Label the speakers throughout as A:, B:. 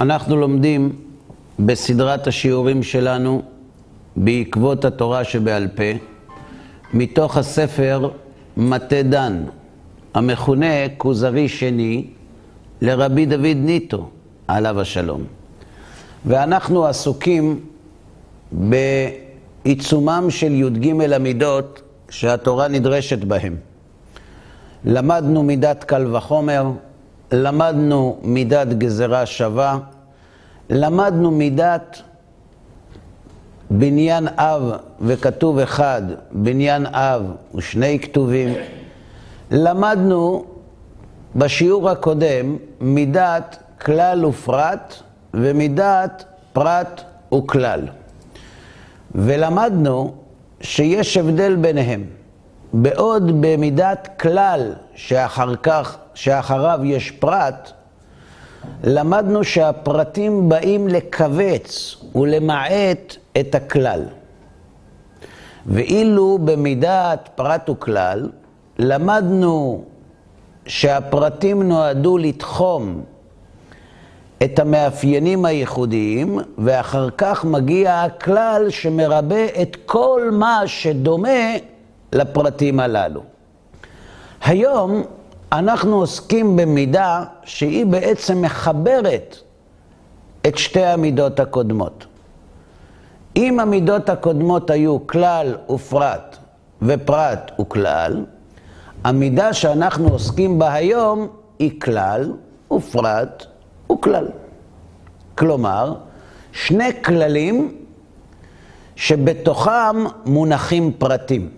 A: אנחנו לומדים בסדרת השיעורים שלנו בעקבות התורה שבעל פה, מתוך הספר מטה דן, המכונה כוזרי שני לרבי דוד ניטו, עליו השלום. ואנחנו עסוקים בעיצומם של י"ג המידות שהתורה נדרשת בהם. למדנו מידת קל וחומר, למדנו מידת גזרה שווה, למדנו מידת בניין אב וכתוב אחד, בניין אב ושני כתובים. למדנו בשיעור הקודם מידת כלל ופרט ומידת פרט וכלל. ולמדנו שיש הבדל ביניהם. בעוד במידת כלל שאחר כך, שאחריו יש פרט, למדנו שהפרטים באים לכווץ ולמעט את הכלל. ואילו במידת פרט וכלל, למדנו שהפרטים נועדו לתחום את המאפיינים הייחודיים, ואחר כך מגיע הכלל שמרבה את כל מה שדומה לפרטים הללו. היום אנחנו עוסקים במידה שהיא בעצם מחברת את שתי המידות הקודמות. אם המידות הקודמות היו כלל ופרט ופרט וכלל, המידה שאנחנו עוסקים בה היום היא כלל ופרט וכלל. כלומר, שני כללים שבתוכם מונחים פרטים.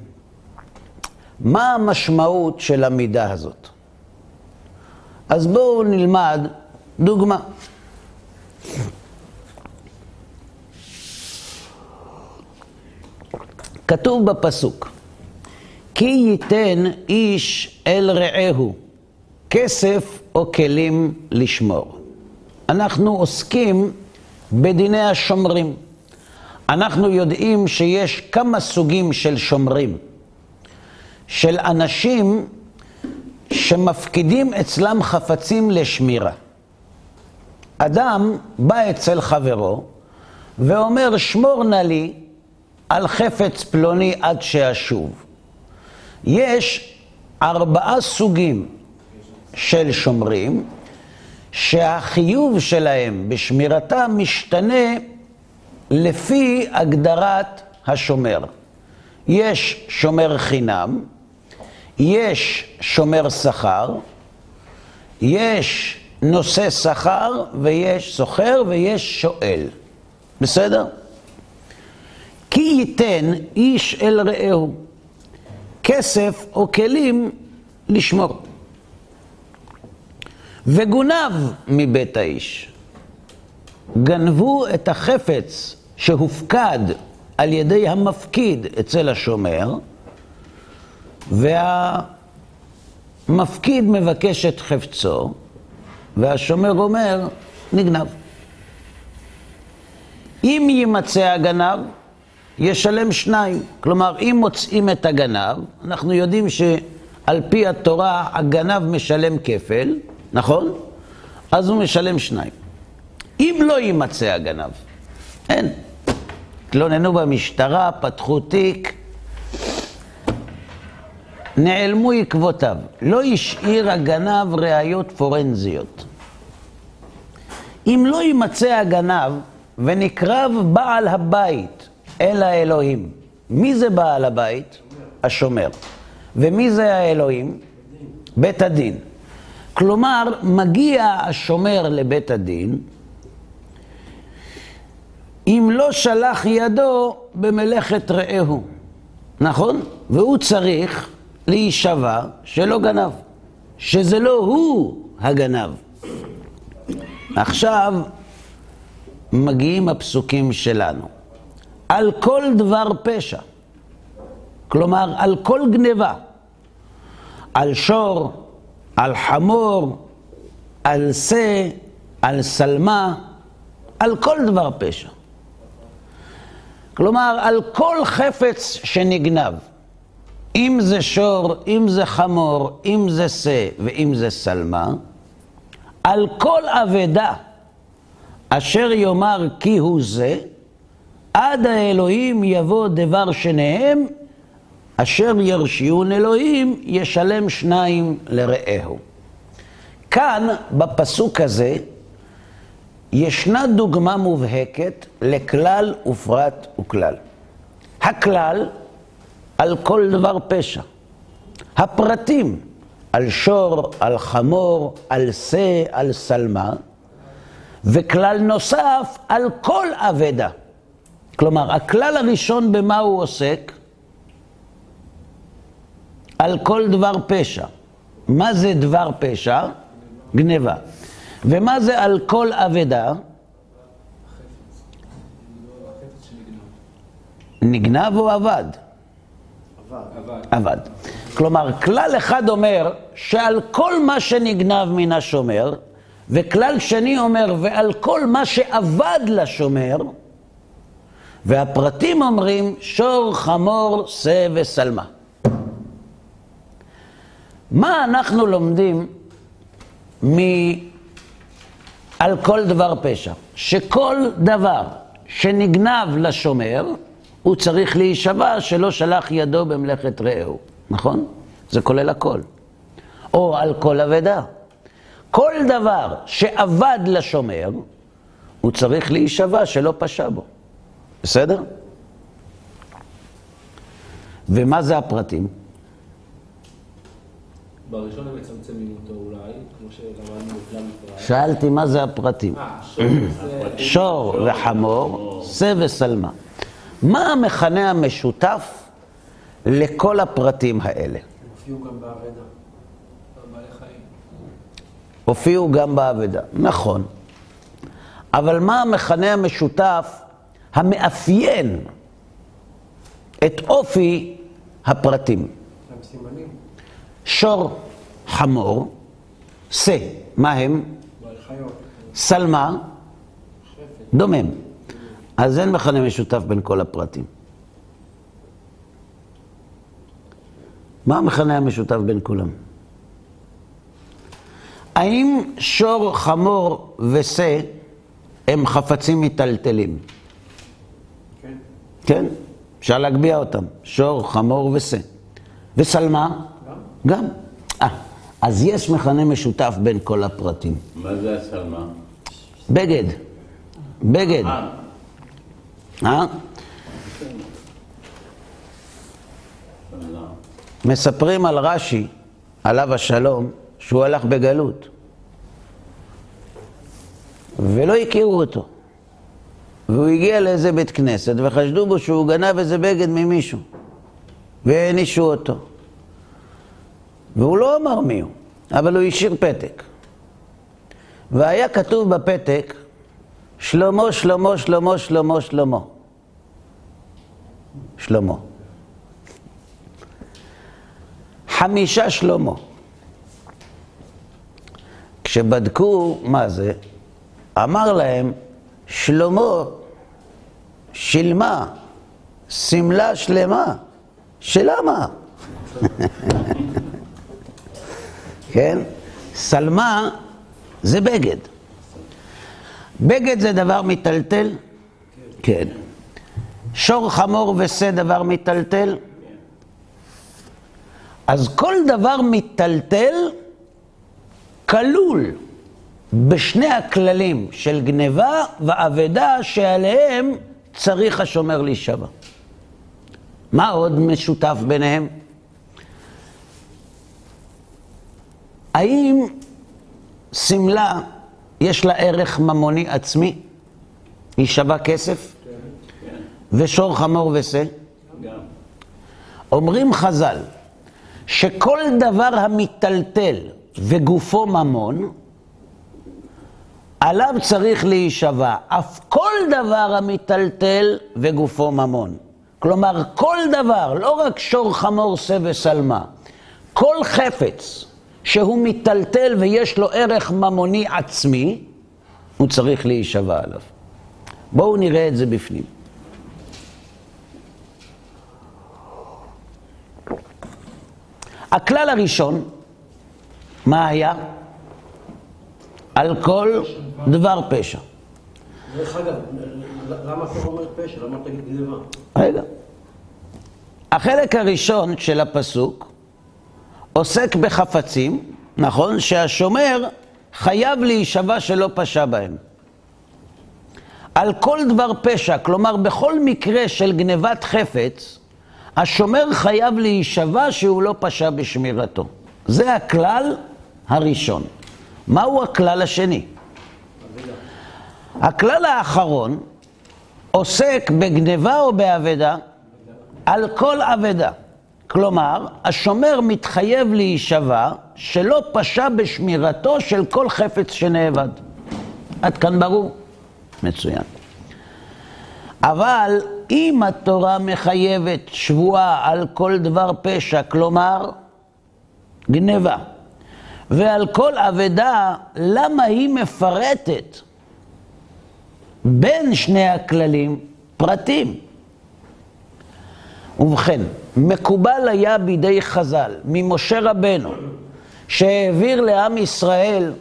A: מה המשמעות של המידה הזאת? אז בואו נלמד דוגמה. כתוב בפסוק, כי ייתן איש אל רעהו כסף או כלים לשמור. אנחנו עוסקים בדיני השומרים. אנחנו יודעים שיש כמה סוגים של שומרים. של אנשים שמפקידים אצלם חפצים לשמירה. אדם בא אצל חברו ואומר, שמור נא לי על חפץ פלוני עד שאשוב. יש ארבעה סוגים של שומרים שהחיוב שלהם בשמירתם משתנה לפי הגדרת השומר. יש שומר חינם, יש שומר שכר, יש נושא שכר ויש סוחר ויש שואל. בסדר? כי ייתן איש אל רעהו כסף או כלים לשמור. וגונב מבית האיש. גנבו את החפץ שהופקד על ידי המפקיד אצל השומר, והמפקיד מבקש את חפצו, והשומר אומר, נגנב. אם יימצא הגנב, ישלם שניים. כלומר, אם מוצאים את הגנב, אנחנו יודעים שעל פי התורה הגנב משלם כפל, נכון? אז הוא משלם שניים. אם לא יימצא הגנב, אין. התלוננו במשטרה, פתחו תיק, נעלמו עקבותיו. לא השאיר הגנב ראיות פורנזיות. אם לא יימצא הגנב ונקרב בעל הבית אל האלוהים, מי זה בעל הבית? השומר. ומי זה האלוהים? בית הדין. כלומר, מגיע השומר לבית הדין, אם לא שלח ידו במלאכת רעהו, נכון? והוא צריך להישבע שלא גנב, שזה לא הוא הגנב. עכשיו מגיעים הפסוקים שלנו. על כל דבר פשע, כלומר על כל גניבה, על שור, על חמור, על שא, על שלמה, על כל דבר פשע. כלומר, על כל חפץ שנגנב. אם זה שור, אם זה חמור, אם זה שא ואם זה שלמה, על כל אבדה, אשר יאמר כי הוא זה, עד האלוהים יבוא דבר שניהם, אשר ירשיעון אלוהים, ישלם שניים לרעהו. כאן, בפסוק הזה, ישנה דוגמה מובהקת לכלל ופרט וכלל. הכלל, על כל דבר פשע. הפרטים, על שור, על חמור, על שא, על שלמה, וכלל נוסף, על כל אבדה. כלומר, הכלל הראשון במה הוא עוסק? על כל דבר פשע. מה זה דבר פשע? גניבה. ומה זה על כל אבדה? נגנב או אבד? אבד. כלומר, כלל אחד אומר שעל כל מה שנגנב מן השומר, וכלל שני אומר, ועל כל מה שאבד לשומר, והפרטים אומרים שור, חמור, שא ושלמה. מה אנחנו לומדים מ... על כל דבר פשע? שכל דבר שנגנב לשומר, הוא צריך להישבע שלא שלח ידו במלאכת רעהו, נכון? זה כולל הכל. או על כל אבדה. כל דבר שאבד לשומר, הוא צריך להישבע שלא פשע בו. בסדר? ומה זה הפרטים?
B: בראשון הם מצמצמים אותו אולי, כמו שלמדנו בכלל מפרט.
A: שאלתי מה זה הפרטים.
B: אה. שור
A: וחמור, שא ושלמה. מה המכנה המשותף לכל הפרטים האלה?
B: הופיעו גם באבדה. בעלי חיים.
A: הופיעו גם באבדה, נכון. אבל מה המכנה המשותף המאפיין את אופי הפרטים? שור, חמור, שא, מה הם? שלמה, דומם. אז אין מכנה משותף בין כל הפרטים. מה המכנה המשותף בין כולם? האם שור, חמור ושא הם חפצים מיטלטלים?
B: כן.
A: כן, אפשר להגביה אותם. שור, חמור ושא. ושלמה?
B: גם?
A: גם. אה, אז יש מכנה משותף בין כל הפרטים.
C: מה זה השלמה?
A: בגד. בגד.
C: אה,
A: אה? מספרים על רש"י, עליו השלום, שהוא הלך בגלות. ולא הכירו אותו. והוא הגיע לאיזה בית כנסת וחשדו בו שהוא גנב איזה בגד ממישהו. והענישו אותו. והוא לא אמר מי הוא, אבל הוא השאיר פתק. והיה כתוב בפתק, שלמה, שלמה, שלמה, שלמה, שלמה. שלמה. חמישה שלמה. כשבדקו מה זה, אמר להם, שלמה שילמה, שמלה שלמה, שלמה? כן? שלמה זה בגד. בגד זה דבר מיטלטל? כן. שור חמור ושא דבר מיטלטל? אז כל דבר מיטלטל כלול בשני הכללים של גניבה ואבדה שעליהם צריך השומר להישבע. מה עוד משותף ביניהם? האם שמלה יש לה ערך ממוני עצמי? היא שווה כסף? ושור חמור ושה? אומרים חז"ל, שכל דבר המיטלטל וגופו ממון, עליו צריך להישבע, אף כל דבר המיטלטל וגופו ממון. כלומר, כל דבר, לא רק שור חמור שא ושלמה, כל חפץ שהוא מיטלטל ויש לו ערך ממוני עצמי, הוא צריך להישבע עליו. בואו נראה את זה בפנים. הכלל הראשון, מה היה? על כל דבר פשע.
D: דרך אגב, למה אתה אומר פשע? למה תגיד גניבה?
A: רגע. החלק הראשון של הפסוק עוסק בחפצים, נכון? שהשומר חייב להישבע שלא פשע בהם. על כל דבר פשע, כלומר בכל מקרה של גנבת חפץ, השומר חייב להישבע שהוא לא פשע בשמירתו. זה הכלל הראשון. מהו הכלל השני? הכלל האחרון עוסק בגניבה או באבדה על כל אבדה. כלומר, השומר מתחייב להישבע שלא פשע בשמירתו של כל חפץ שנאבד. עד כאן ברור? מצוין. אבל אם התורה מחייבת שבועה על כל דבר פשע, כלומר גניבה, ועל כל אבדה, למה היא מפרטת בין שני הכללים פרטים? ובכן, מקובל היה בידי חז"ל, ממשה רבנו, שהעביר לעם ישראל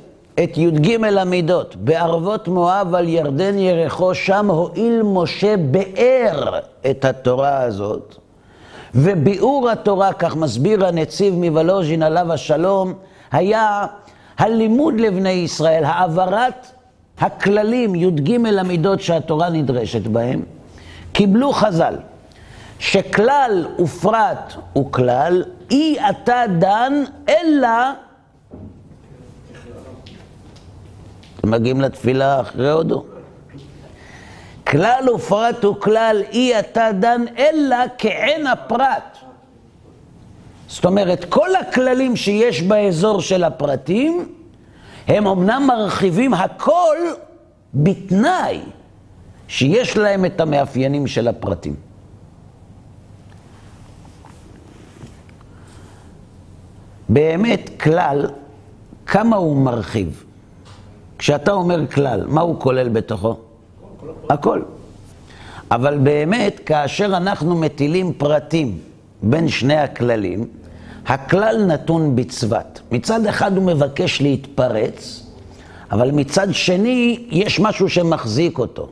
A: את י"ג המידות בערבות מואב על ירדן ירחו, שם הואיל משה באר את התורה הזאת. וביאור התורה, כך מסביר הנציב מוולוז'ין עליו השלום, היה הלימוד לבני ישראל, העברת הכללים, י"ג המידות שהתורה נדרשת בהם, קיבלו חז"ל, שכלל ופרט הוא כלל, אי אתה דן, אלא... מגיעים לתפילה אחרי הודו? כלל ופרט הוא כלל, אי אתה דן, אלא כעין הפרט. זאת אומרת, כל הכללים שיש באזור של הפרטים, הם אמנם מרחיבים הכל בתנאי שיש להם את המאפיינים של הפרטים. באמת כלל, כמה הוא מרחיב? כשאתה אומר כלל, מה הוא כולל בתוכו? הכל. אבל באמת, כאשר אנחנו מטילים פרטים בין שני הכללים, הכלל נתון בצוות. מצד אחד הוא מבקש להתפרץ, אבל מצד שני יש משהו שמחזיק אותו.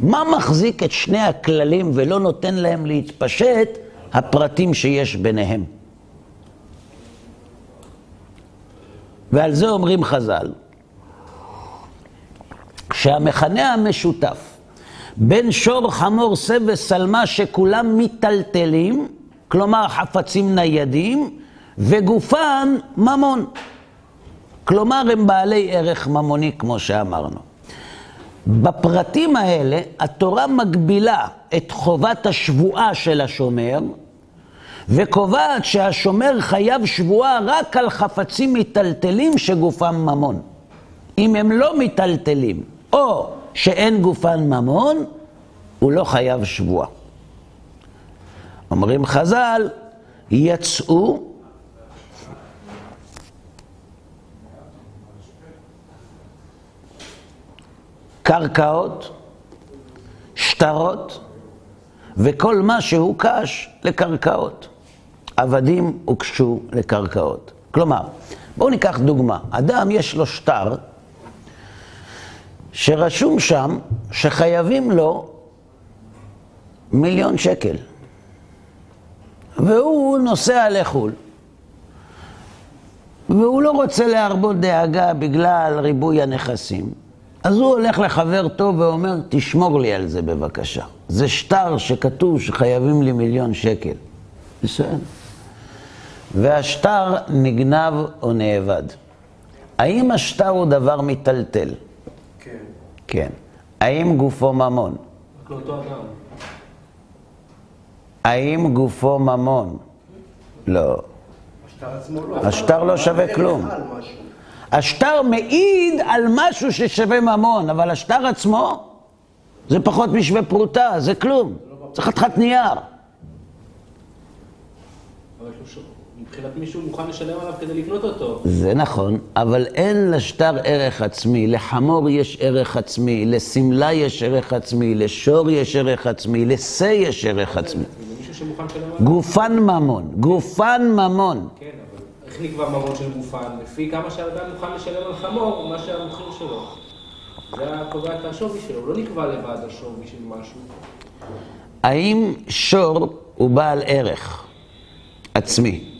A: מה מחזיק את שני הכללים ולא נותן להם להתפשט? הפרטים שיש ביניהם. ועל זה אומרים חז"ל, שהמכנה המשותף בין שור, חמור, שא ושלמה שכולם מיטלטלים, כלומר חפצים ניידים, וגופן ממון. כלומר, הם בעלי ערך ממוני, כמו שאמרנו. בפרטים האלה, התורה מגבילה את חובת השבועה של השומר, וקובעת שהשומר חייב שבועה רק על חפצים מיטלטלים שגופם ממון. אם הם לא מיטלטלים, או שאין גופן ממון, הוא לא חייב שבועה. אומרים חז"ל, יצאו קרקעות, שטרות וכל מה שהוקש לקרקעות. עבדים הוקשו לקרקעות. כלומר, בואו ניקח דוגמה. אדם יש לו שטר שרשום שם שחייבים לו מיליון שקל. והוא נוסע לחו"ל. והוא לא רוצה להרבות דאגה בגלל ריבוי הנכסים. אז הוא הולך לחבר טוב ואומר, תשמור לי על זה בבקשה. זה שטר שכתוב שחייבים לי מיליון שקל. בסדר. והשטר נגנב או נאבד. האם השטר הוא דבר מיטלטל?
D: כן.
A: כן. האם גופו ממון?
B: רק לאותו אדם.
A: האם גופו ממון? לא.
D: השטר לא.
A: לא שווה כלום. השטר מעיד על משהו ששווה ממון, אבל השטר עצמו זה פחות משווה פרוטה, זה כלום. זה חתיכת נייר.
B: מבחינת מישהו מוכן לשלם עליו כדי לקנות אותו.
A: זה נכון, אבל אין לשטר ערך עצמי. לחמור יש ערך עצמי, לשמלה יש ערך עצמי, לשור יש ערך עצמי, לשה יש ערך עצמי. גופן ממון, גופן ממון.
B: כן, אבל איך נקבע ממון של גופן? לפי כמה שהאדם מוכן לשלם על חמור, מה שהמחיר שלו. זה קובע את השווי שלו, הוא לא נקבע לבד השווי של משהו.
A: האם שור הוא בעל ערך עצמי?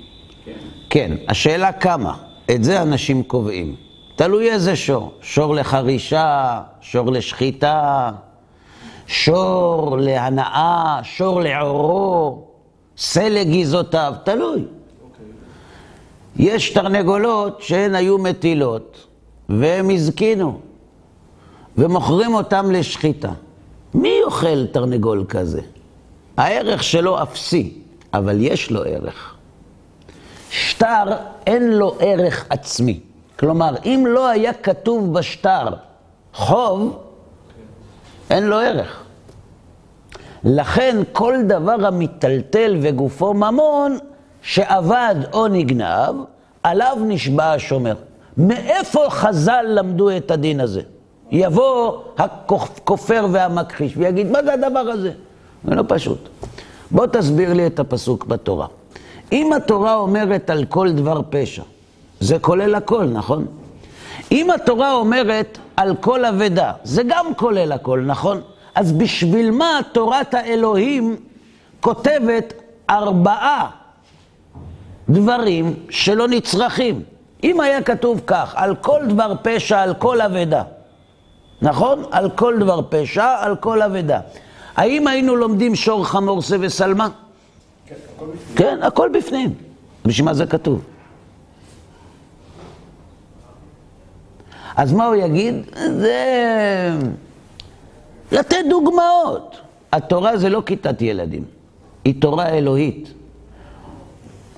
C: כן.
A: השאלה כמה. את זה אנשים קובעים. תלוי איזה שור. שור לחרישה, שור לשחיטה, שור להנאה, שור לעורו, שא לגיזותיו, תלוי. יש תרנגולות שהן היו מטילות, והם הזקינו, ומוכרים אותם לשחיטה. מי אוכל תרנגול כזה? הערך שלו אפסי, אבל יש לו ערך. שטר, אין לו ערך עצמי. כלומר, אם לא היה כתוב בשטר חוב, אין לו ערך. לכן כל דבר המיטלטל וגופו ממון, שאבד או נגנב, עליו נשבע השומר. מאיפה חז"ל למדו את הדין הזה? יבוא הכופר והמכחיש ויגיד, מה זה הדבר הזה? זה לא פשוט. בוא תסביר לי את הפסוק בתורה. אם התורה אומרת על כל דבר פשע, זה כולל הכל, נכון? אם התורה אומרת על כל אבדה, זה גם כולל הכל, נכון? אז בשביל מה תורת האלוהים כותבת ארבעה דברים שלא נצרכים? אם היה כתוב כך, על כל דבר פשע, על כל אבדה, נכון? על כל דבר פשע, על כל אבדה. האם היינו לומדים שור, חמור, שא ושלמה?
D: כן, הכל בפנים.
A: בשביל מה זה כתוב? אז מה הוא יגיד? זה... לתת דוגמאות. התורה זה לא כיתת ילדים, היא תורה אלוהית.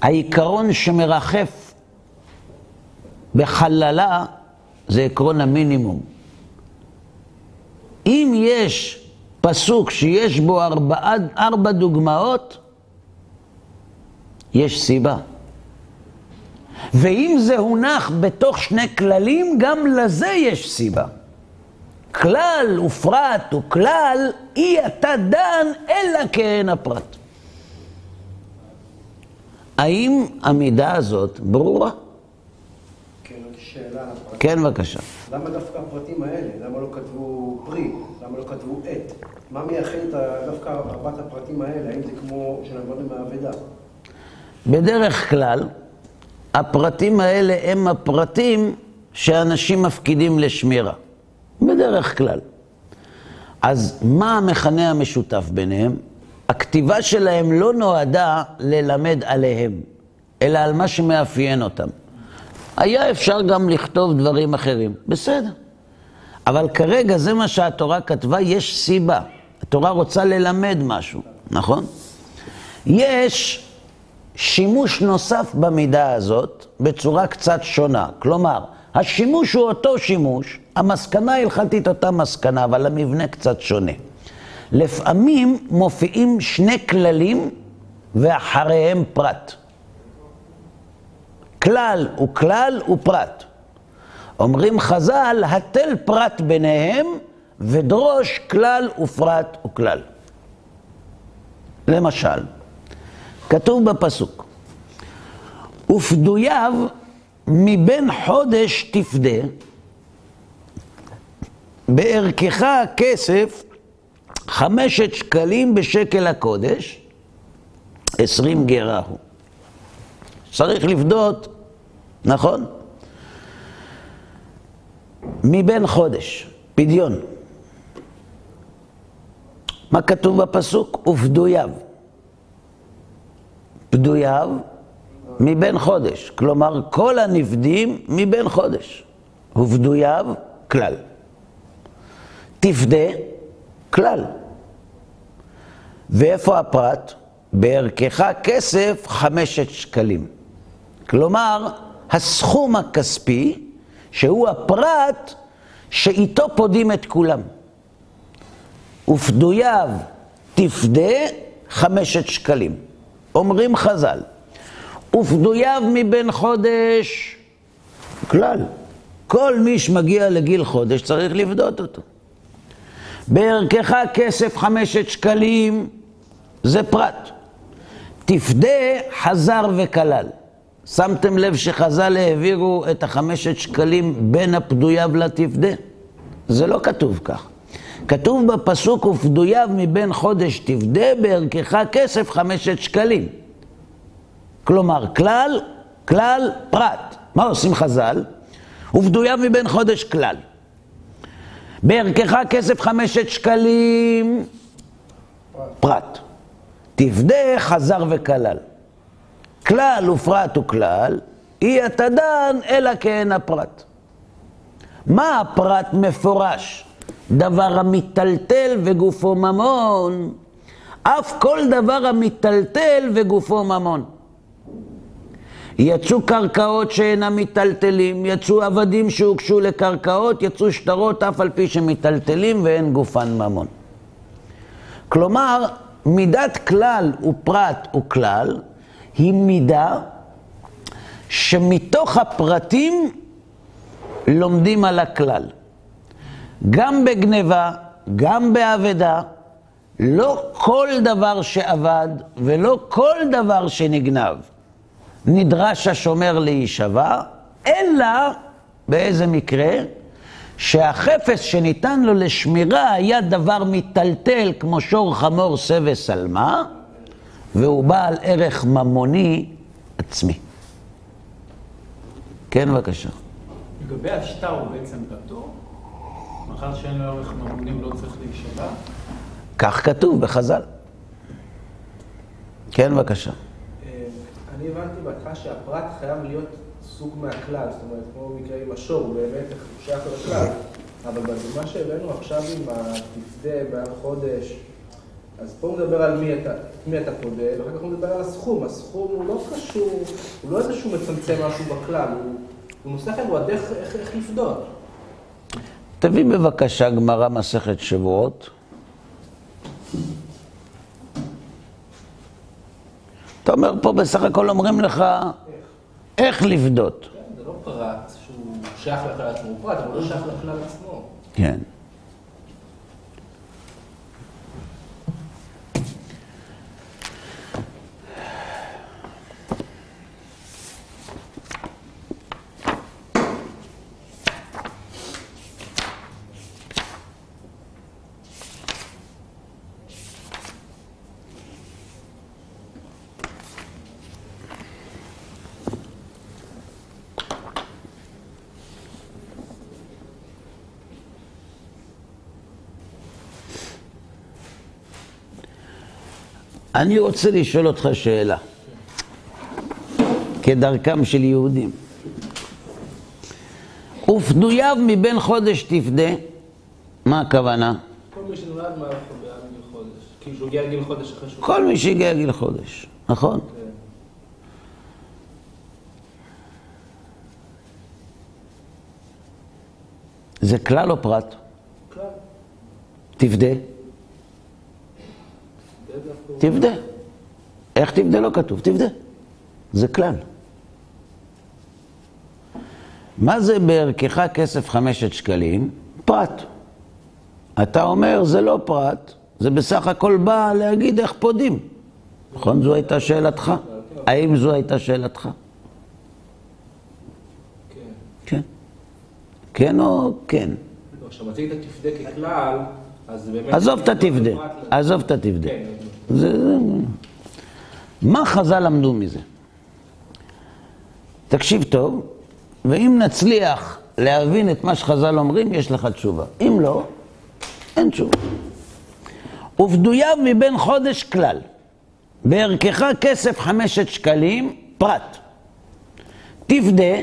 A: העיקרון שמרחף בחללה זה עקרון המינימום. אם יש פסוק שיש בו ארבע, ארבע דוגמאות, יש סיבה. ואם זה הונח בתוך שני כללים, גם לזה יש סיבה. כלל ופרט וכלל, אי אתה דן, אלא כהן הפרט. האם המידה הזאת ברורה?
D: כן, שאלה.
A: כן, בבקשה.
D: למה דווקא הפרטים האלה? למה לא כתבו פרי? למה לא כתבו עט? מה מייחד דווקא ארבעת הפרטים האלה? האם זה כמו שלמדנו מהאבדה?
A: בדרך כלל, הפרטים האלה הם הפרטים שאנשים מפקידים לשמירה. בדרך כלל. אז מה המכנה המשותף ביניהם? הכתיבה שלהם לא נועדה ללמד עליהם, אלא על מה שמאפיין אותם. היה אפשר גם לכתוב דברים אחרים, בסדר. אבל כרגע זה מה שהתורה כתבה, יש סיבה. התורה רוצה ללמד משהו, נכון? יש שימוש נוסף במידה הזאת בצורה קצת שונה. כלומר, השימוש הוא אותו שימוש, המסקנה ההלכתית אותה מסקנה, אבל המבנה קצת שונה. לפעמים מופיעים שני כללים ואחריהם פרט. כלל הוא כלל ופרט. אומרים חז"ל, התל פרט ביניהם ודרוש כלל ופרט וכלל. למשל, כתוב בפסוק, ופדוייו מבין חודש תפדה, בערכך הכסף חמשת שקלים בשקל הקודש, עשרים גרה הוא. צריך לפדות, נכון? מבין חודש, פדיון. מה כתוב בפסוק? ופדוייו. פדוייו מבין חודש. כלומר, כל הנפדים מבין חודש. ופדוייו כלל. תפדה כלל. ואיפה הפרט? בערכך כסף חמשת שקלים. כלומר, הסכום הכספי, שהוא הפרט שאיתו פודים את כולם. ופדוייו תפדה חמשת שקלים. אומרים חז"ל, ופדוייו מבין חודש, כלל. כל מי שמגיע לגיל חודש צריך לפדות אותו. בערכך כסף חמשת שקלים, זה פרט. תפדה חזר וכלל. שמתם לב שחז"ל העבירו את החמשת שקלים בין הפדוייו לתפדה? זה לא כתוב כך. כתוב בפסוק, ופדויו מבין חודש תפדה בערכך כסף חמשת שקלים. כלומר, כלל, כלל, פרט. מה עושים חז"ל? ופדויו מבין חודש כלל. בערכך כסף חמשת שקלים, פרט. תפדה חזר וכלל. כלל ופרט וכלל, אי אתה דן אלא כהן הפרט. מה הפרט מפורש? דבר המיטלטל וגופו ממון, אף כל דבר המיטלטל וגופו ממון. יצאו קרקעות שאינם מיטלטלים, יצאו עבדים שהוגשו לקרקעות, יצאו שטרות אף על פי שמיטלטלים ואין גופן ממון. כלומר, מידת כלל ופרט וכלל היא מידה שמתוך הפרטים לומדים על הכלל. גם בגניבה, גם באבדה, לא כל דבר שאבד ולא כל דבר שנגנב נדרש השומר להישבע, אלא באיזה מקרה? שהחפץ שניתן לו לשמירה היה דבר מיטלטל כמו שור חמור שא ושלמה, והוא בעל ערך ממוני עצמי. כן, בבקשה.
E: לגבי השטר הוא בעצם פטור? מאחר שאין לו ערך ממונים לא צריך להישבע?
A: כך כתוב בחז"ל. כן, בבקשה.
B: אה, אני הבנתי בהתחלה שהפרט חייב להיות סוג מהכלל, זאת אומרת, כמו במקרה עם השור, הוא באמת שייך לכלל, אבל בדוגמה שהבאנו עכשיו עם התפדה בעל חודש, אז פה הוא מדבר על מי אתה, מי אתה פודה, ואחר כך הוא מדבר על הסכום. הסכום הוא לא קשור, הוא לא איזשהו מצמצם משהו בכלל, הוא, הוא נושא אחר, הוא הדרך איך, איך לפדות.
A: תביא בבקשה גמרא מסכת שבועות. אתה אומר פה בסך הכל אומרים לך איך לפדות.
B: כן, זה לא פרט שהוא שייך לכלל עצמו, הוא פרט, אבל הוא לא שייך לכלל עצמו.
A: כן. אני רוצה לשאול אותך שאלה, כדרכם של יהודים. ופדויו מבין חודש תפדה, מה הכוונה?
B: כל מי שנולד מעל חודש, כאילו שהוא הגיע לגיל חודש אחרי שהוא...
A: כל מי שהגיע גיל חודש, נכון?
B: כן.
A: זה כלל או פרט?
B: כלל.
A: תפדה. תבדה. איך תבדה לא כתוב? תבדה. זה כלל. מה זה בערכך כסף חמשת שקלים? פרט. אתה אומר, זה לא פרט, זה בסך הכל בא להגיד איך פודים. נכון? זו הייתה שאלתך. האם זו הייתה שאלתך?
B: כן.
A: כן. כן או כן?
B: כשמציג את התפדה ככלל, אז באמת...
A: עזוב את התפדה, עזוב את התפדה. זה, זה... מה חז"ל למדו מזה? תקשיב טוב, ואם נצליח להבין את מה שחז"ל אומרים, יש לך תשובה. אם לא, אין תשובה. ופדויו מבין חודש כלל, בערכך כסף חמשת שקלים, פרט. תפדה,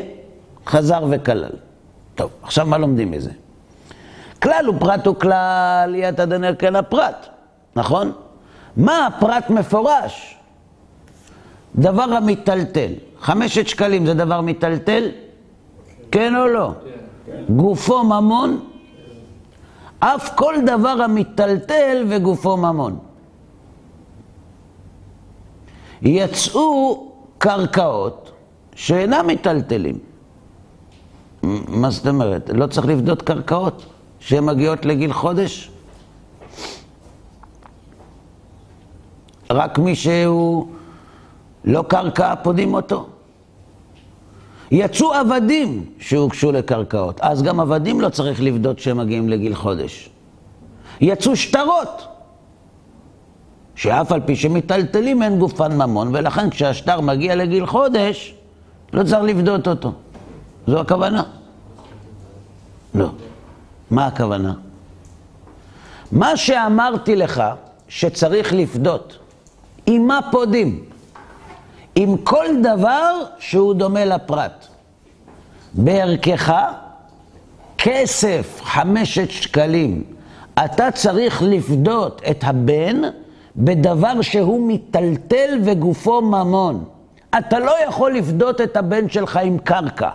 A: חזר וכלל. טוב, עכשיו מה לומדים מזה? כלל ופרט הוא כלל, יתא דנר כן הפרט, נכון? מה הפרט מפורש? דבר המיטלטל. חמשת שקלים זה דבר מיטלטל? כן או לא? גופו ממון? אף כל דבר המיטלטל וגופו ממון. יצאו קרקעות שאינם מיטלטלים. מה זאת אומרת? לא צריך לבדות קרקעות שהן מגיעות לגיל חודש? רק מי שהוא לא קרקע פודים אותו? יצאו עבדים שהוגשו לקרקעות, אז גם עבדים לא צריך לבדות שהם מגיעים לגיל חודש. יצאו שטרות, שאף על פי שמיטלטלים אין גופן ממון, ולכן כשהשטר מגיע לגיל חודש, לא צריך לבדות אותו. זו הכוונה? לא. מה הכוונה? מה שאמרתי לך שצריך לפדות, עם מה פודים? עם כל דבר שהוא דומה לפרט. בערכך, כסף חמשת שקלים, אתה צריך לפדות את הבן בדבר שהוא מיטלטל וגופו ממון. אתה לא יכול לפדות את הבן שלך עם קרקע.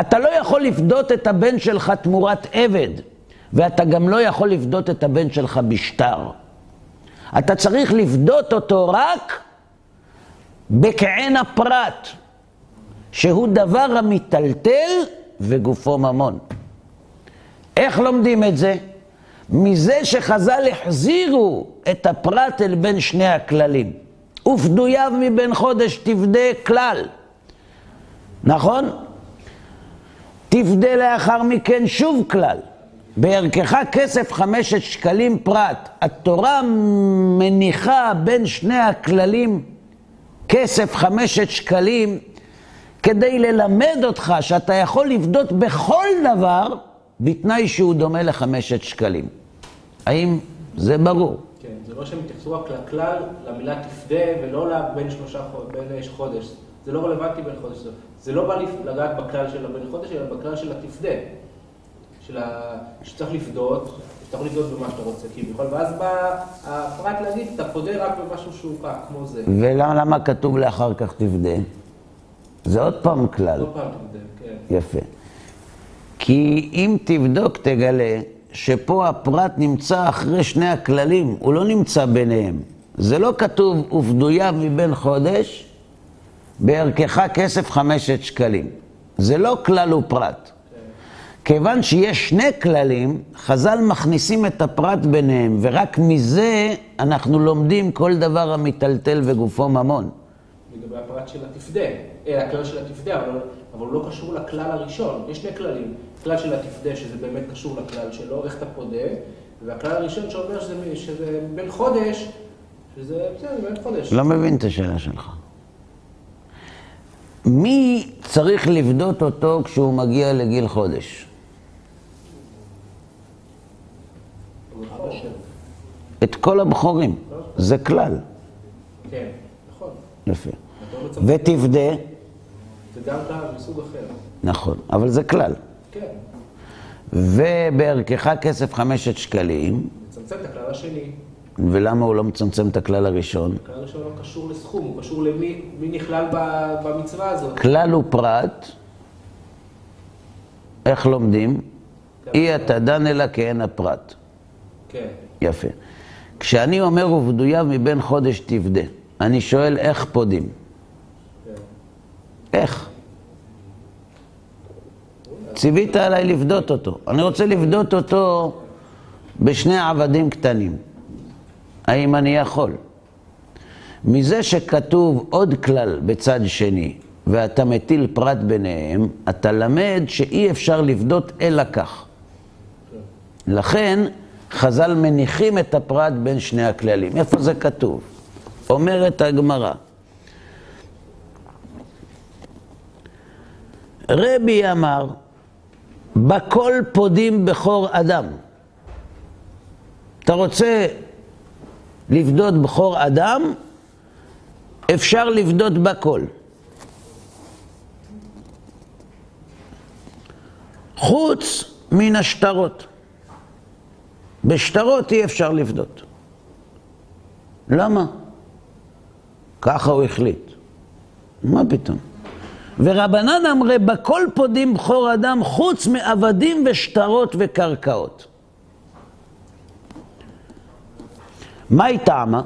A: אתה לא יכול לפדות את הבן שלך תמורת עבד, ואתה גם לא יכול לפדות את הבן שלך בשטר. אתה צריך לפדות אותו רק בכעין הפרט, שהוא דבר המיטלטל וגופו ממון. איך לומדים את זה? מזה שחז"ל החזירו את הפרט אל בין שני הכללים. ופדויו מבין חודש תפדה כלל. נכון? תפדה לאחר מכן שוב כלל. בערכך כסף חמשת שקלים פרט. התורה מניחה בין שני הכללים כסף חמשת שקלים כדי ללמד אותך שאתה יכול לפדות בכל דבר בתנאי שהוא דומה לחמשת שקלים. האם זה ברור?
B: כן, זה לא שהם התייחסו רק לכלל, למילה תפדה, ולא לבין שלושה בין חודש. זה לא רלוונטי בין חודש. זה לא בא לגעת בכלל של הבן חודש, אלא בכלל של התפדה. של ה... שצריך לפדות, שאתה יכול לפדות במה שאתה רוצה כביכול, ואז בא הפרט להגיד, אתה פודה רק במשהו שהוא כך, כמו זה.
A: ולמה כתוב לאחר כך תפדה? זה עוד פעם כלל.
B: עוד פעם תפדה, כן.
A: יפה. כי אם תבדוק, תגלה שפה הפרט נמצא אחרי שני הכללים, הוא לא נמצא ביניהם. זה לא כתוב, ופדויה מבין חודש, בערכך כסף חמשת שקלים. זה לא כלל ופרט. כיוון שיש שני כללים, חז"ל מכניסים את הפרט ביניהם, ורק מזה אנחנו לומדים כל דבר המיטלטל וגופו ממון.
B: לגבי הפרט של התפדה, אה, הכלל של התפדה, אבל, אבל הוא לא קשור לכלל הראשון. יש שני כללים. כלל של התפדה, שזה באמת קשור לכלל שלו, איך אתה פודה, והכלל הראשון שאומר שזה, שזה בן חודש, שזה בסדר, בן חודש.
A: לא מבין את השאלה שלך. מי צריך לבדות אותו כשהוא מגיע לגיל חודש? את כל הבכורים, זה כלל.
B: כן, נכון.
A: יפה.
B: לא.
A: ותפדה,
B: זה גם כלל מסוג אחר.
A: נכון, אבל זה כלל.
B: כן,
A: ובערכך כסף חמשת שקלים,
B: מצמצם את הכלל השני.
A: ולמה הוא לא מצמצם את הכלל הראשון?
B: הכלל הראשון לא קשור לסכום, הוא קשור למי מי נכלל במצווה הזאת.
A: כלל הוא פרט, איך לומדים? אי אתה דן אלא כאין הפרט.
B: כן.
A: יפה. כשאני אומר ובדויו מבין חודש תפדה, אני שואל איך פודים? איך? ציווית עליי לפדות אותו. אני רוצה לפדות אותו בשני עבדים קטנים. האם אני יכול? מזה שכתוב עוד כלל בצד שני, ואתה מטיל פרט ביניהם, אתה למד שאי אפשר לפדות אלא כך. לכן, חז"ל מניחים את הפרט בין שני הכללים. איפה זה כתוב? אומרת הגמרא. רבי אמר, בכל פודים בכור אדם. אתה רוצה לפדות בכור אדם, אפשר לפדות בכל. חוץ מן השטרות. בשטרות אי אפשר לפדות. למה? ככה הוא החליט. מה פתאום? ורבנן אמרי, בכל פודים בכור אדם חוץ מעבדים ושטרות וקרקעות. מהי טעמה?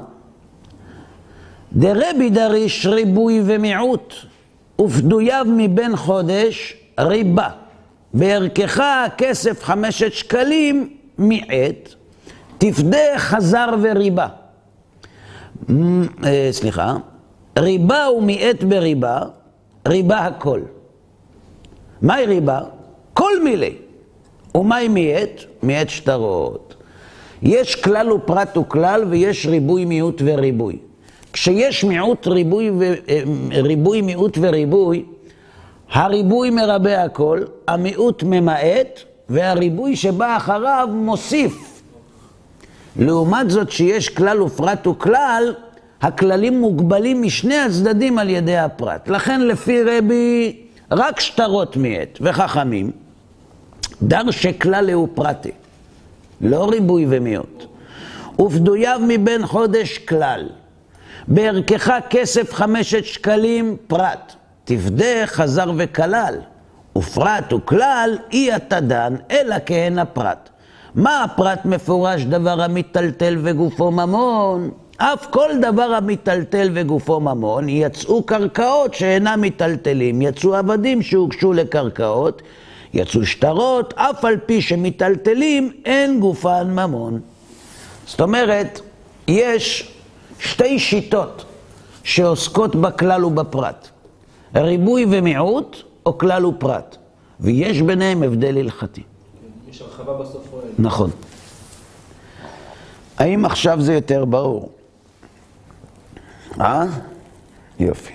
A: דרבי דריש ריבוי ומיעוט, ופדויו מבין חודש ריבה. בערכך כסף חמשת שקלים מעט, תפדה חזר וריבה. אה, סליחה, ריבה ומעט בריבה, ריבה הכל. מהי ריבה? כל מילי. ומהי מיעט? מיעט שטרות. יש כלל ופרט וכלל ויש ריבוי מיעוט וריבוי. כשיש מיעוט ריבוי, ו... אה, ריבוי מיעוט וריבוי, הריבוי מרבה הכל, המיעוט ממעט, והריבוי שבא אחריו מוסיף. לעומת זאת שיש כלל ופרט וכלל, הכללים מוגבלים משני הצדדים על ידי הפרט. לכן לפי רבי, רק שטרות מעט וחכמים, דר שכלל הוא פרטי, לא ריבוי ומיעוט. ופדוייו מבין חודש כלל. בערכך כסף חמשת שקלים פרט. תפדה חזר וכלל. ופרט וכלל אי אתה דן, אלא כהן הפרט. מה הפרט מפורש דבר המיטלטל וגופו ממון? אף כל דבר המיטלטל וגופו ממון, יצאו קרקעות שאינם מיטלטלים, יצאו עבדים שהוגשו לקרקעות, יצאו שטרות, אף על פי שמיטלטלים, אין גופן ממון. זאת אומרת, יש שתי שיטות שעוסקות בכלל ובפרט, ריבוי ומיעוט או כלל ופרט, ויש ביניהם הבדל הלכתי.
B: יש הרחבה בסוף.
A: נכון. האם עכשיו זה יותר ברור? אה? יופי.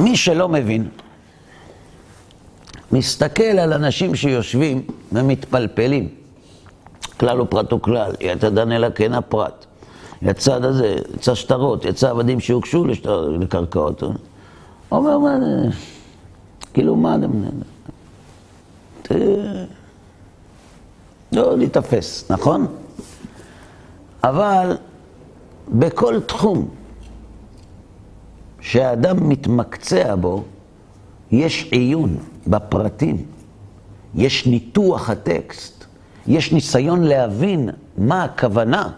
A: מי שלא מבין, מסתכל על אנשים שיושבים ומתפלפלים. כלל ופרט וכלל, יצא דן אלא כן הפרט. יצא הזה, יצא שטרות, יצא עבדים שהוגשו לשטר, לקרקעות. אומר, מה זה? כאילו, מה זה? ת... לא להיתפס, נכון? אבל בכל תחום שהאדם מתמקצע בו, יש עיון בפרטים, יש ניתוח הטקסט, יש ניסיון להבין מה הכוונה.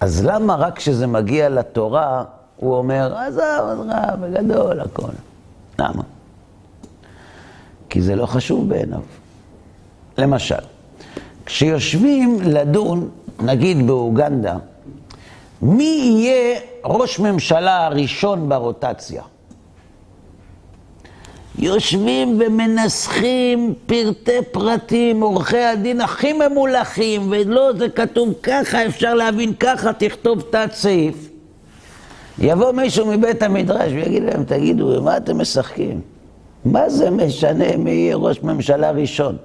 A: אז למה רק כשזה מגיע לתורה, הוא אומר, עזוב, עזוב, בגדול, הכל. למה? כי זה לא חשוב בעיניו. למשל, כשיושבים לדון, נגיד באוגנדה, מי יהיה ראש ממשלה הראשון ברוטציה? יושבים ומנסחים פרטי פרטים, עורכי הדין הכי ממולחים, ולא, זה כתוב ככה, אפשר להבין ככה, תכתוב תת סעיף. יבוא מישהו מבית המדרש ויגיד להם, תגידו, מה אתם משחקים? מה זה משנה מי יהיה ראש ממשלה ראשון?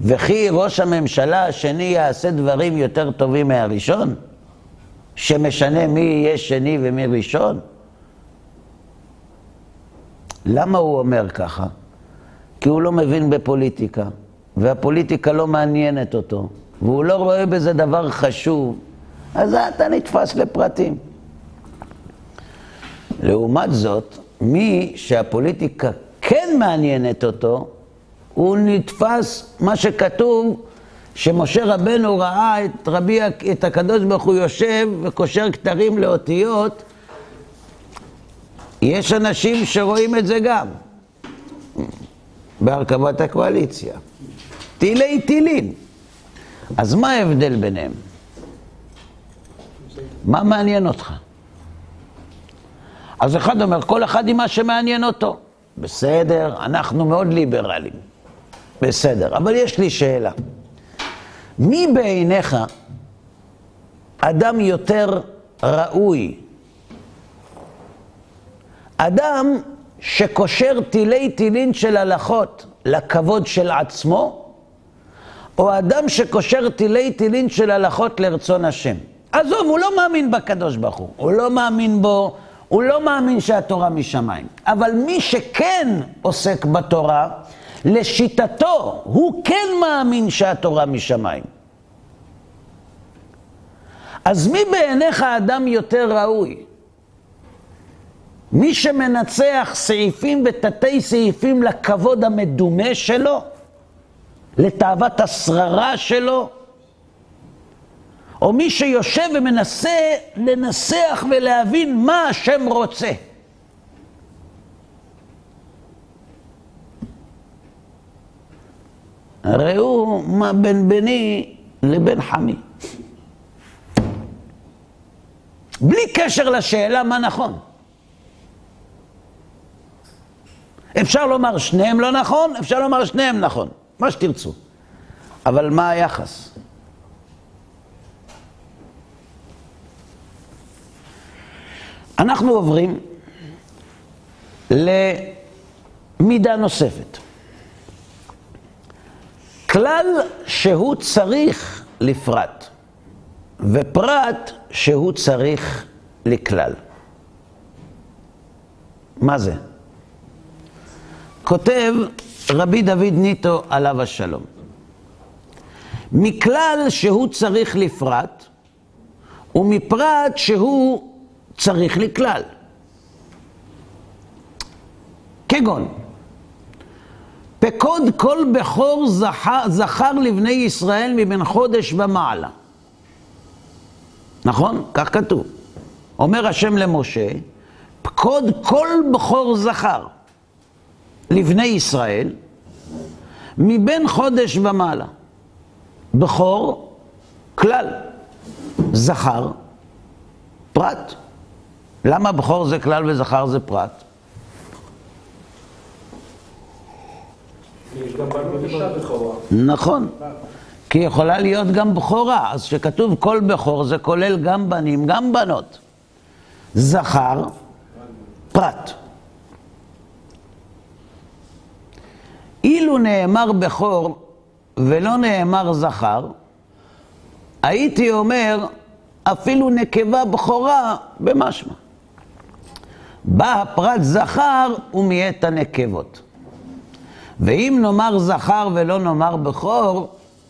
A: וכי ראש הממשלה השני יעשה דברים יותר טובים מהראשון? שמשנה מי יהיה שני ומי ראשון? למה הוא אומר ככה? כי הוא לא מבין בפוליטיקה, והפוליטיקה לא מעניינת אותו, והוא לא רואה בזה דבר חשוב, אז אתה נתפס לפרטים. לעומת זאת, מי שהפוליטיקה כן מעניינת אותו, הוא נתפס, מה שכתוב, שמשה רבנו ראה את, רבי, את הקדוש ברוך הוא יושב וקושר כתרים לאותיות, יש אנשים שרואים את זה גם בהרכבת הקואליציה. טילי טילים. אז מה ההבדל ביניהם? מה מעניין אותך? אז אחד אומר, כל אחד עם מה שמעניין אותו. בסדר, אנחנו מאוד ליברליים. בסדר, אבל יש לי שאלה. מי בעיניך אדם יותר ראוי? אדם שקושר תילי תילין של הלכות לכבוד של עצמו, או אדם שקושר תילי תילין של הלכות לרצון השם. עזוב, הוא לא מאמין בקדוש ברוך הוא, הוא לא מאמין בו, הוא לא מאמין שהתורה משמיים. אבל מי שכן עוסק בתורה, לשיטתו, הוא כן מאמין שהתורה משמיים. אז מי בעיניך אדם יותר ראוי? מי שמנצח סעיפים ותתי סעיפים לכבוד המדומה שלו, לתאוות השררה שלו, או מי שיושב ומנסה לנסח ולהבין מה השם רוצה. ראו מה בין בני לבין חמי. בלי קשר לשאלה מה נכון. אפשר לומר שניהם לא נכון, אפשר לומר שניהם נכון, מה שתרצו. אבל מה היחס? אנחנו עוברים למידה נוספת. כלל שהוא צריך לפרט, ופרט שהוא צריך לכלל. מה זה? כותב רבי דוד ניטו עליו השלום. מכלל שהוא צריך לפרט, ומפרט שהוא צריך לכלל. כגון, פקוד כל בכור זכר, זכר לבני ישראל מבין חודש ומעלה. נכון? כך כתוב. אומר השם למשה, פקוד כל בכור זכר לבני ישראל מבין חודש ומעלה. בכור, כלל. זכר, פרט. למה בכור זה כלל וזכר זה פרט? נכון. כי יכולה להיות גם בכורה, אז כשכתוב כל בכור זה כולל גם בנים, גם בנות. זכר, פרט. אילו נאמר בכור ולא נאמר זכר, הייתי אומר אפילו נקבה בכורה במשמע. בא הפרט זכר ומית הנקבות. ואם נאמר זכר ולא נאמר בכור,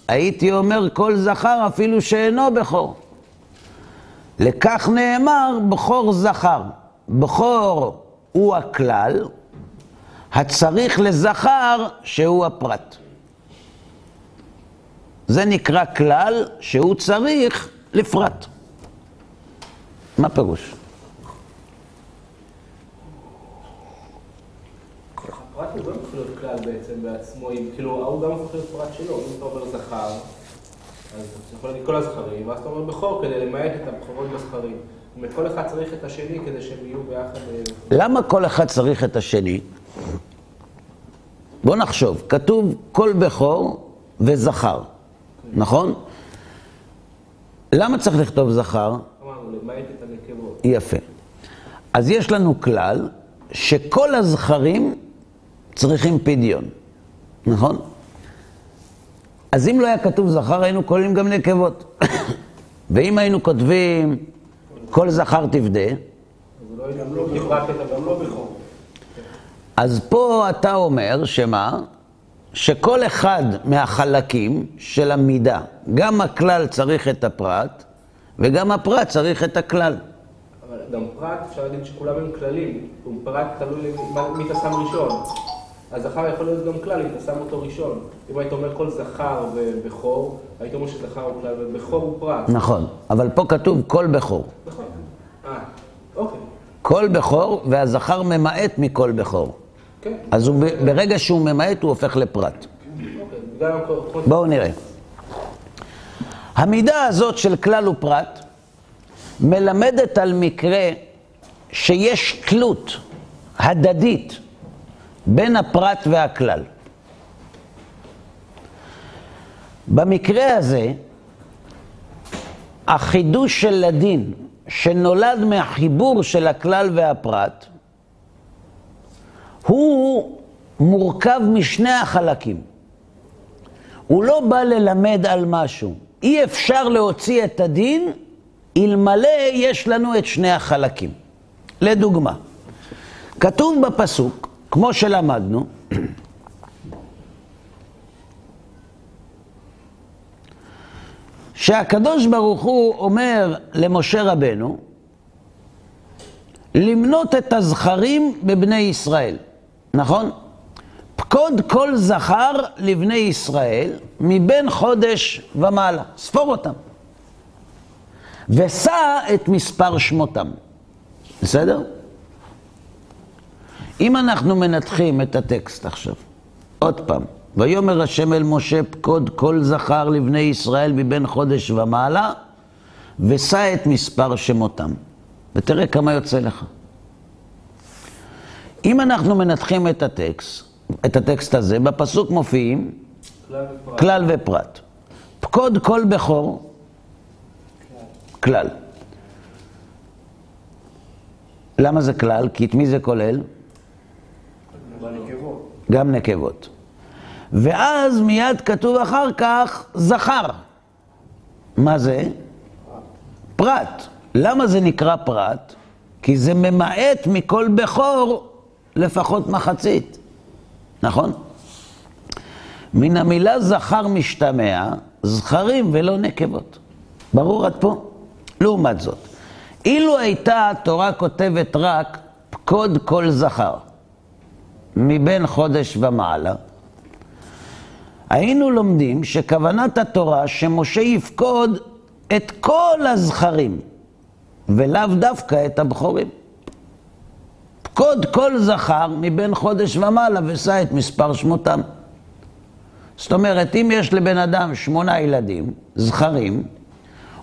A: הייתי אומר כל זכר אפילו שאינו בכור. לכך נאמר בכור זכר. בכור הוא הכלל, הצריך לזכר שהוא הפרט. זה נקרא כלל שהוא צריך לפרט. מה פירוש?
B: הפרט הוא גם יכול להיות כלל בעצם בעצמו, אם כאילו, ההוא גם הופך להיות פרט שלו, אם אתה אומר זכר, אז אתה יכול להגיד כל הזכרים, ואז אתה אומר בכור כדי למעט את הבכורות בזכרים. כל אחד צריך את השני כדי שהם יהיו ביחד. אה,
A: למה כל אחד צריך את השני? בוא נחשוב, כתוב כל בכור וזכר, נכון? למה צריך לכתוב זכר?
B: אמרנו, למעט את הנקבות.
A: יפה. אז יש לנו כלל שכל הזכרים צריכים פדיון, נכון? אז אם לא היה כתוב זכר, היינו כוללים גם נקבות. ואם היינו כותבים כל זכר תפדה,
B: אז
A: פה אתה אומר שמה? שכל אחד מהחלקים של המידה, גם הכלל צריך את הפרט, וגם הפרט צריך את הכלל.
B: אבל גם פרט, אפשר להגיד שכולם הם כללים. פרט תלוי מי אתה שם ראשון. אז זכר יכול להיות גם כלל אם אתה שם אותו ראשון. אם היית אומר כל זכר ובכור, היית אומר שזכר הוא כלל ובכור הוא פרט.
A: נכון, אבל פה כתוב כל בכור.
B: נכון. אה, אוקיי.
A: כל בכור, והזכר ממעט מכל בכור.
B: כן.
A: אז הוא, ברגע שהוא ממעט הוא הופך לפרט.
B: אוקיי.
A: בואו נראה. המידה הזאת של כלל ופרט מלמדת על מקרה שיש תלות הדדית בין הפרט והכלל. במקרה הזה, החידוש של הדין שנולד מהחיבור של הכלל והפרט, הוא מורכב משני החלקים. הוא לא בא ללמד על משהו. אי אפשר להוציא את הדין אלמלא יש לנו את שני החלקים. לדוגמה, כתוב בפסוק, כמו שלמדנו, שהקדוש ברוך הוא אומר למשה רבנו למנות את הזכרים בבני ישראל, נכון? פקוד כל זכר לבני ישראל מבין חודש ומעלה, ספור אותם. ושא את מספר שמותם. בסדר? אם אנחנו מנתחים את הטקסט עכשיו, עוד פעם, ויאמר השם אל משה פקוד כל זכר לבני ישראל מבין חודש ומעלה, ושא את מספר שמותם. ותראה כמה יוצא לך. אם אנחנו מנתחים את הטקסט, את הטקסט הזה, בפסוק מופיעים
B: כלל ופרט.
A: כלל ופרט. פקוד כל בכור, כלל. למה זה כלל? כי את מי זה כולל? גם נקבות. ואז מיד כתוב אחר כך זכר. מה זה? פרט. למה זה נקרא פרט? כי זה ממעט מכל בכור לפחות מחצית. נכון? מן המילה זכר משתמע זכרים ולא נקבות. ברור עד פה? לעומת זאת, אילו הייתה התורה כותבת רק פקוד כל זכר מבין חודש ומעלה, היינו לומדים שכוונת התורה שמשה יפקוד את כל הזכרים ולאו דווקא את הבכורים. פקוד כל זכר מבין חודש ומעלה ושא את מספר שמותם. זאת אומרת, אם יש לבן אדם שמונה ילדים, זכרים,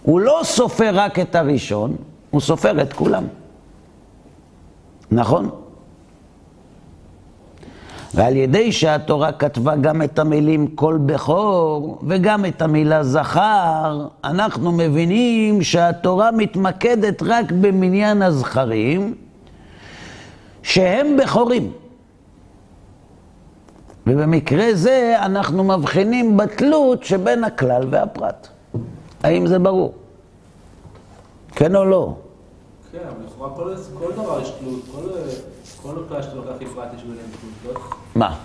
A: הוא לא סופר רק את הראשון, הוא סופר את כולם. נכון? ועל ידי שהתורה כתבה גם את המילים כל בכור וגם את המילה זכר, אנחנו מבינים שהתורה מתמקדת רק במניין הזכרים, שהם בכורים. ובמקרה זה אנחנו מבחינים בתלות שבין הכלל והפרט. האם זה ברור? כן או לא?
B: כן, אבל לכאורה כל, דבר יש תלות, כל, כל כלל שאתה לוקח יש ביניהם לא?
A: מה?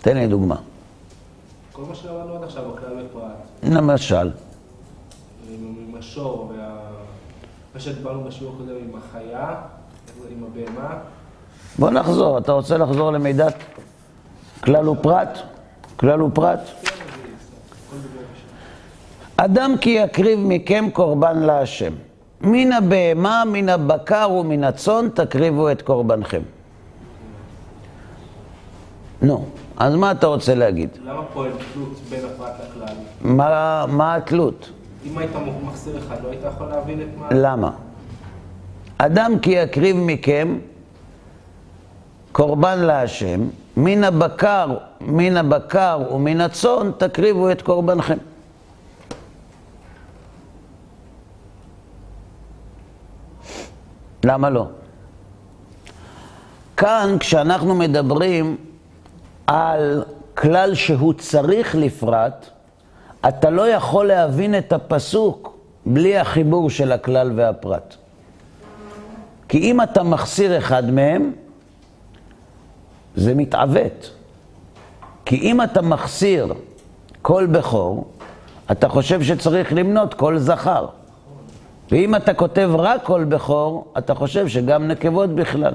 A: תן לי דוגמה.
B: כל מה שלמדנו עד עכשיו, הכלל ופרט,
A: למשל,
B: עם, השור. מה שדיברנו בשיעור הקודם עם החיה, עם הבהמה,
A: בוא נחזור. אתה רוצה לחזור למידת כלל ופרט? כלל ופרט? אדם כי יקריב מכם קורבן להשם. מן הבהמה, מן הבקר ומן הצאן תקריבו את קורבנכם. נו, אז מה אתה רוצה להגיד?
B: למה פה אין תלות בין הפרט לכלל?
A: מה, מה התלות?
B: אם היית מחסיר אחד, לא היית יכול להבין את מה...
A: למה? אדם כי יקריב מכם קורבן להשם, מן הבקר, מן הבקר ומן הצאן תקריבו את קורבנכם. למה לא? כאן, כשאנחנו מדברים על כלל שהוא צריך לפרט, אתה לא יכול להבין את הפסוק בלי החיבור של הכלל והפרט. כי אם אתה מחסיר אחד מהם, זה מתעוות. כי אם אתה מחסיר כל בכור, אתה חושב שצריך למנות כל זכר. ואם אתה כותב רק כל בכור, אתה חושב שגם נקבות בכלל.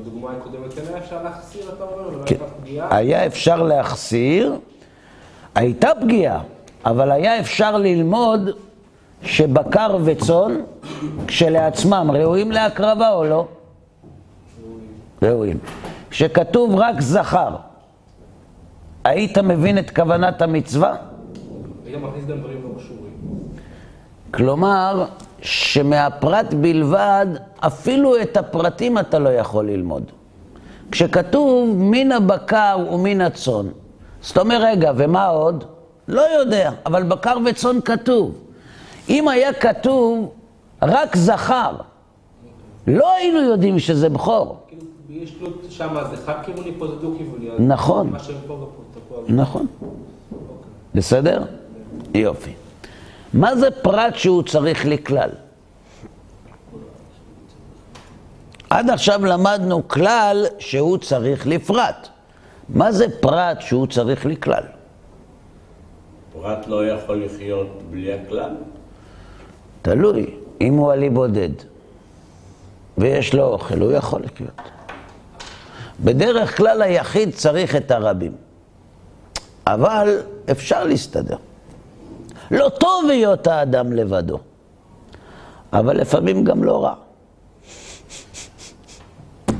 B: בדוגמה הקודמת כן היה אפשר להחסיר, אתה אומר, ולא
A: כן.
B: הייתה פגיעה?
A: היה אפשר להחסיר, הייתה פגיעה, אבל היה אפשר ללמוד שבקר וצאן כשלעצמם ראויים להקרבה או לא? ראויים. כשכתוב רק זכר, היית מבין את כוונת המצווה?
B: היית מכניס גם דברים לא קשורים.
A: כלומר, שמהפרט בלבד, אפילו את הפרטים אתה לא יכול ללמוד. כשכתוב מן הבקר ומן הצאן, אז אתה אומר, רגע, ומה עוד? לא יודע, אבל בקר וצאן כתוב. אם היה כתוב רק זכר, לא היינו יודעים שזה בכור.
B: יש תלות שם, זה חד-כיווני, פה זה דו-כיווני. אז
A: נכון. נכון. בסדר? יופי. מה זה פרט שהוא צריך לכלל? עד עכשיו למדנו כלל שהוא צריך לפרט. מה זה פרט שהוא צריך לכלל?
C: פרט לא יכול לחיות בלי הכלל.
A: תלוי, אם הוא עלי בודד ויש לו אוכל, הוא יכול לחיות. בדרך כלל היחיד צריך את הרבים, אבל אפשר להסתדר. לא טוב היות האדם לבדו, אבל לפעמים גם לא רע.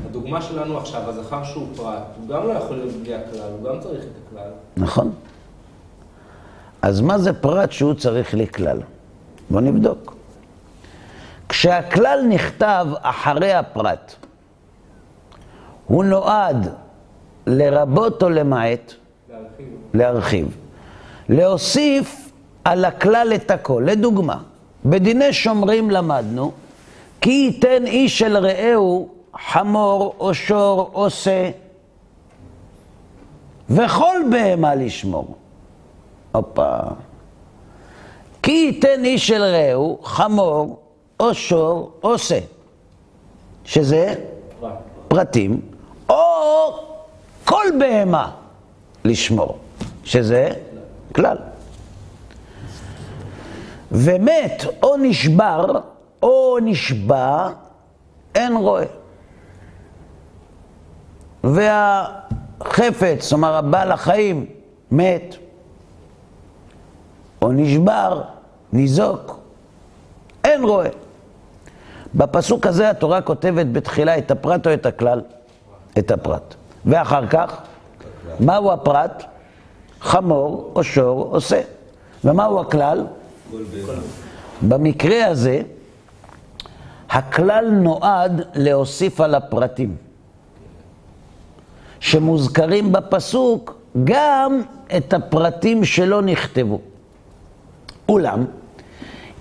B: הדוגמה שלנו עכשיו, הזכר שהוא פרט, הוא גם לא יכול להיות בלי הכלל, הוא גם צריך את הכלל.
A: נכון? אז מה זה פרט שהוא צריך לכלל? בוא נבדוק. כשהכלל נכתב אחרי הפרט, הוא נועד לרבות או למעט?
B: להרחיב.
A: להרחיב. להוסיף על הכלל את הכל. לדוגמה, בדיני שומרים למדנו, כי ייתן איש אל רעהו חמור או שור או שא, וכל בהמה לשמור. הופה. כי ייתן איש אל רעהו חמור או שור או שא, שזה
B: פרט.
A: פרטים, או כל בהמה לשמור, שזה כלל. ומת או נשבר או נשבע, אין רואה. והחפץ, אומרת, הבעל החיים, מת, או נשבר, ניזוק, אין רואה. בפסוק הזה התורה כותבת בתחילה את הפרט או את הכלל? את הפרט. ואחר כך, מהו הפרט? חמור או שור או שא. ומהו הכלל? במקרה הזה, הכלל נועד להוסיף על הפרטים שמוזכרים בפסוק גם את הפרטים שלא נכתבו. אולם,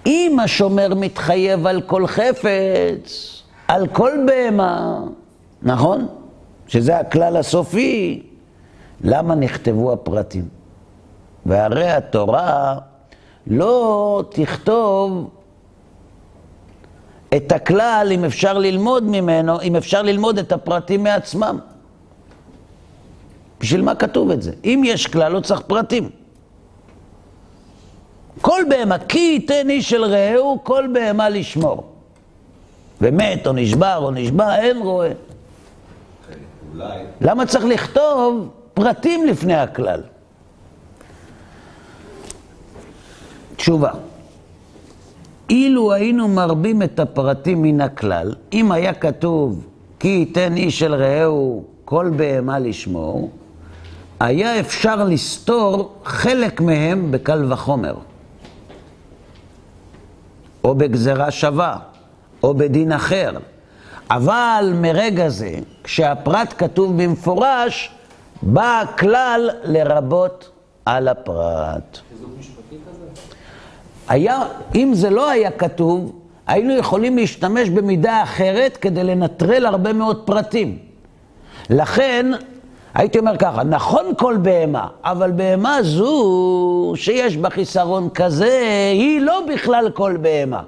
A: אם השומר מתחייב על כל חפץ, על כל בהמה, נכון? שזה הכלל הסופי, למה נכתבו הפרטים? והרי התורה לא תכתוב את הכלל, אם אפשר ללמוד ממנו, אם אפשר ללמוד את הפרטים מעצמם. בשביל מה כתוב את זה? אם יש כלל, לא צריך פרטים. כל בהמה, כי ייתן איש אל רעהו, כל בהמה לשמור. ומת או נשבר או נשבע, אין רואה.
C: אולי
A: למה צריך לכתוב פרטים לפני הכלל? תשובה. אילו היינו מרבים את הפרטים מן הכלל, אם היה כתוב כי ייתן איש אל רעהו כל בהמה לשמור, היה אפשר לסתור חלק מהם בקל וחומר, או בגזרה שווה, או בדין אחר. אבל מרגע זה, כשהפרט כתוב במפורש, בא הכלל לרבות על הפרט.
B: חיזוק משפטי כזה?
A: היה, אם זה לא היה כתוב, היינו יכולים להשתמש במידה אחרת כדי לנטרל הרבה מאוד פרטים. לכן, הייתי אומר ככה, נכון כל בהמה, אבל בהמה זו שיש בה חיסרון כזה, היא לא בכלל כל בהמה.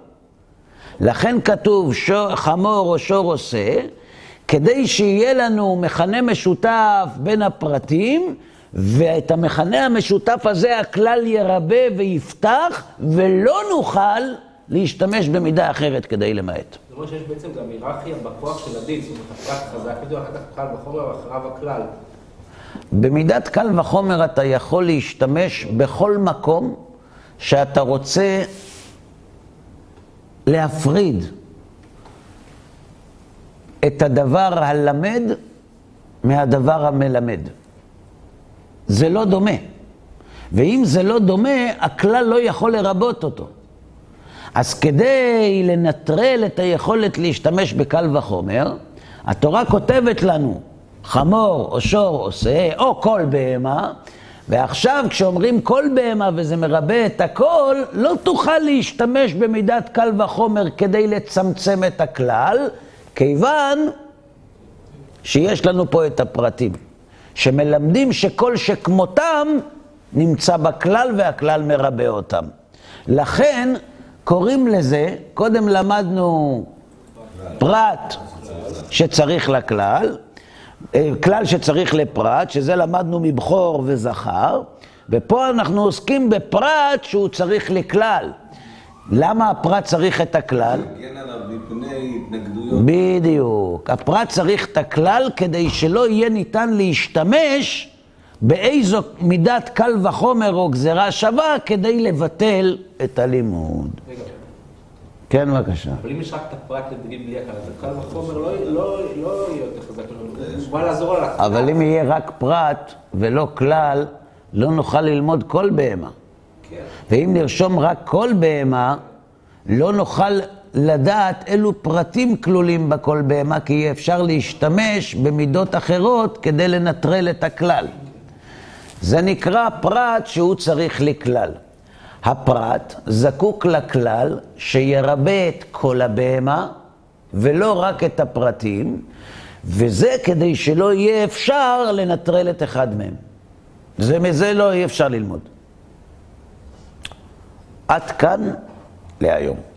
A: לכן כתוב שור, חמור או שור עושה, כדי שיהיה לנו מכנה משותף בין הפרטים, ואת המכנה המשותף הזה הכלל ירבה ויפתח, ולא נוכל להשתמש במידה אחרת כדי למעט.
B: זאת אומרת שיש בעצם גם היררכיה בכוח של הדין, זאת אומרת, חזק יותר, אחר כך קל וחומר, ואחריו הכלל.
A: במידת קל וחומר אתה יכול להשתמש בכל מקום שאתה רוצה להפריד את הדבר הלמד מהדבר המלמד. זה לא דומה. ואם זה לא דומה, הכלל לא יכול לרבות אותו. אז כדי לנטרל את היכולת להשתמש בקל וחומר, התורה כותבת לנו חמור או שור או שא או כל בהמה, ועכשיו כשאומרים כל בהמה וזה מרבה את הכל, לא תוכל להשתמש במידת קל וחומר כדי לצמצם את הכלל, כיוון שיש לנו פה את הפרטים, שמלמדים שכל שכמותם נמצא בכלל והכלל מרבה אותם. לכן קוראים לזה, קודם למדנו פרט שצריך לכלל, אה, כלל שצריך לפרט, שזה למדנו מבכור וזכר, ופה אנחנו עוסקים בפרט שהוא צריך לכלל. למה הפרט צריך את הכלל? בדיוק. הפרט צריך את הכלל כדי שלא יהיה ניתן להשתמש באיזו מידת קל וחומר או גזירה שווה כדי לבטל את הלימוד. כן, בבקשה.
B: אבל אם יש רק את הפרט לדגים בלי הכלל, אז הקל וחומר לא, לא, לא יהיה יותר חזק בא לעזור על הכלל.
A: אבל אם יהיה רק פרט ולא כלל, לא נוכל ללמוד כל בהמה.
B: כן.
A: ואם נרשום רק כל בהמה, לא נוכל לדעת אילו פרטים כלולים בכל בהמה, כי יהיה אפשר להשתמש במידות אחרות כדי לנטרל את הכלל. זה נקרא פרט שהוא צריך לכלל. הפרט זקוק לכלל שירבה את כל הבהמה ולא רק את הפרטים, וזה כדי שלא יהיה אפשר לנטרל את אחד מהם. זה מזה לא יהיה אפשר ללמוד. עד כאן להיום.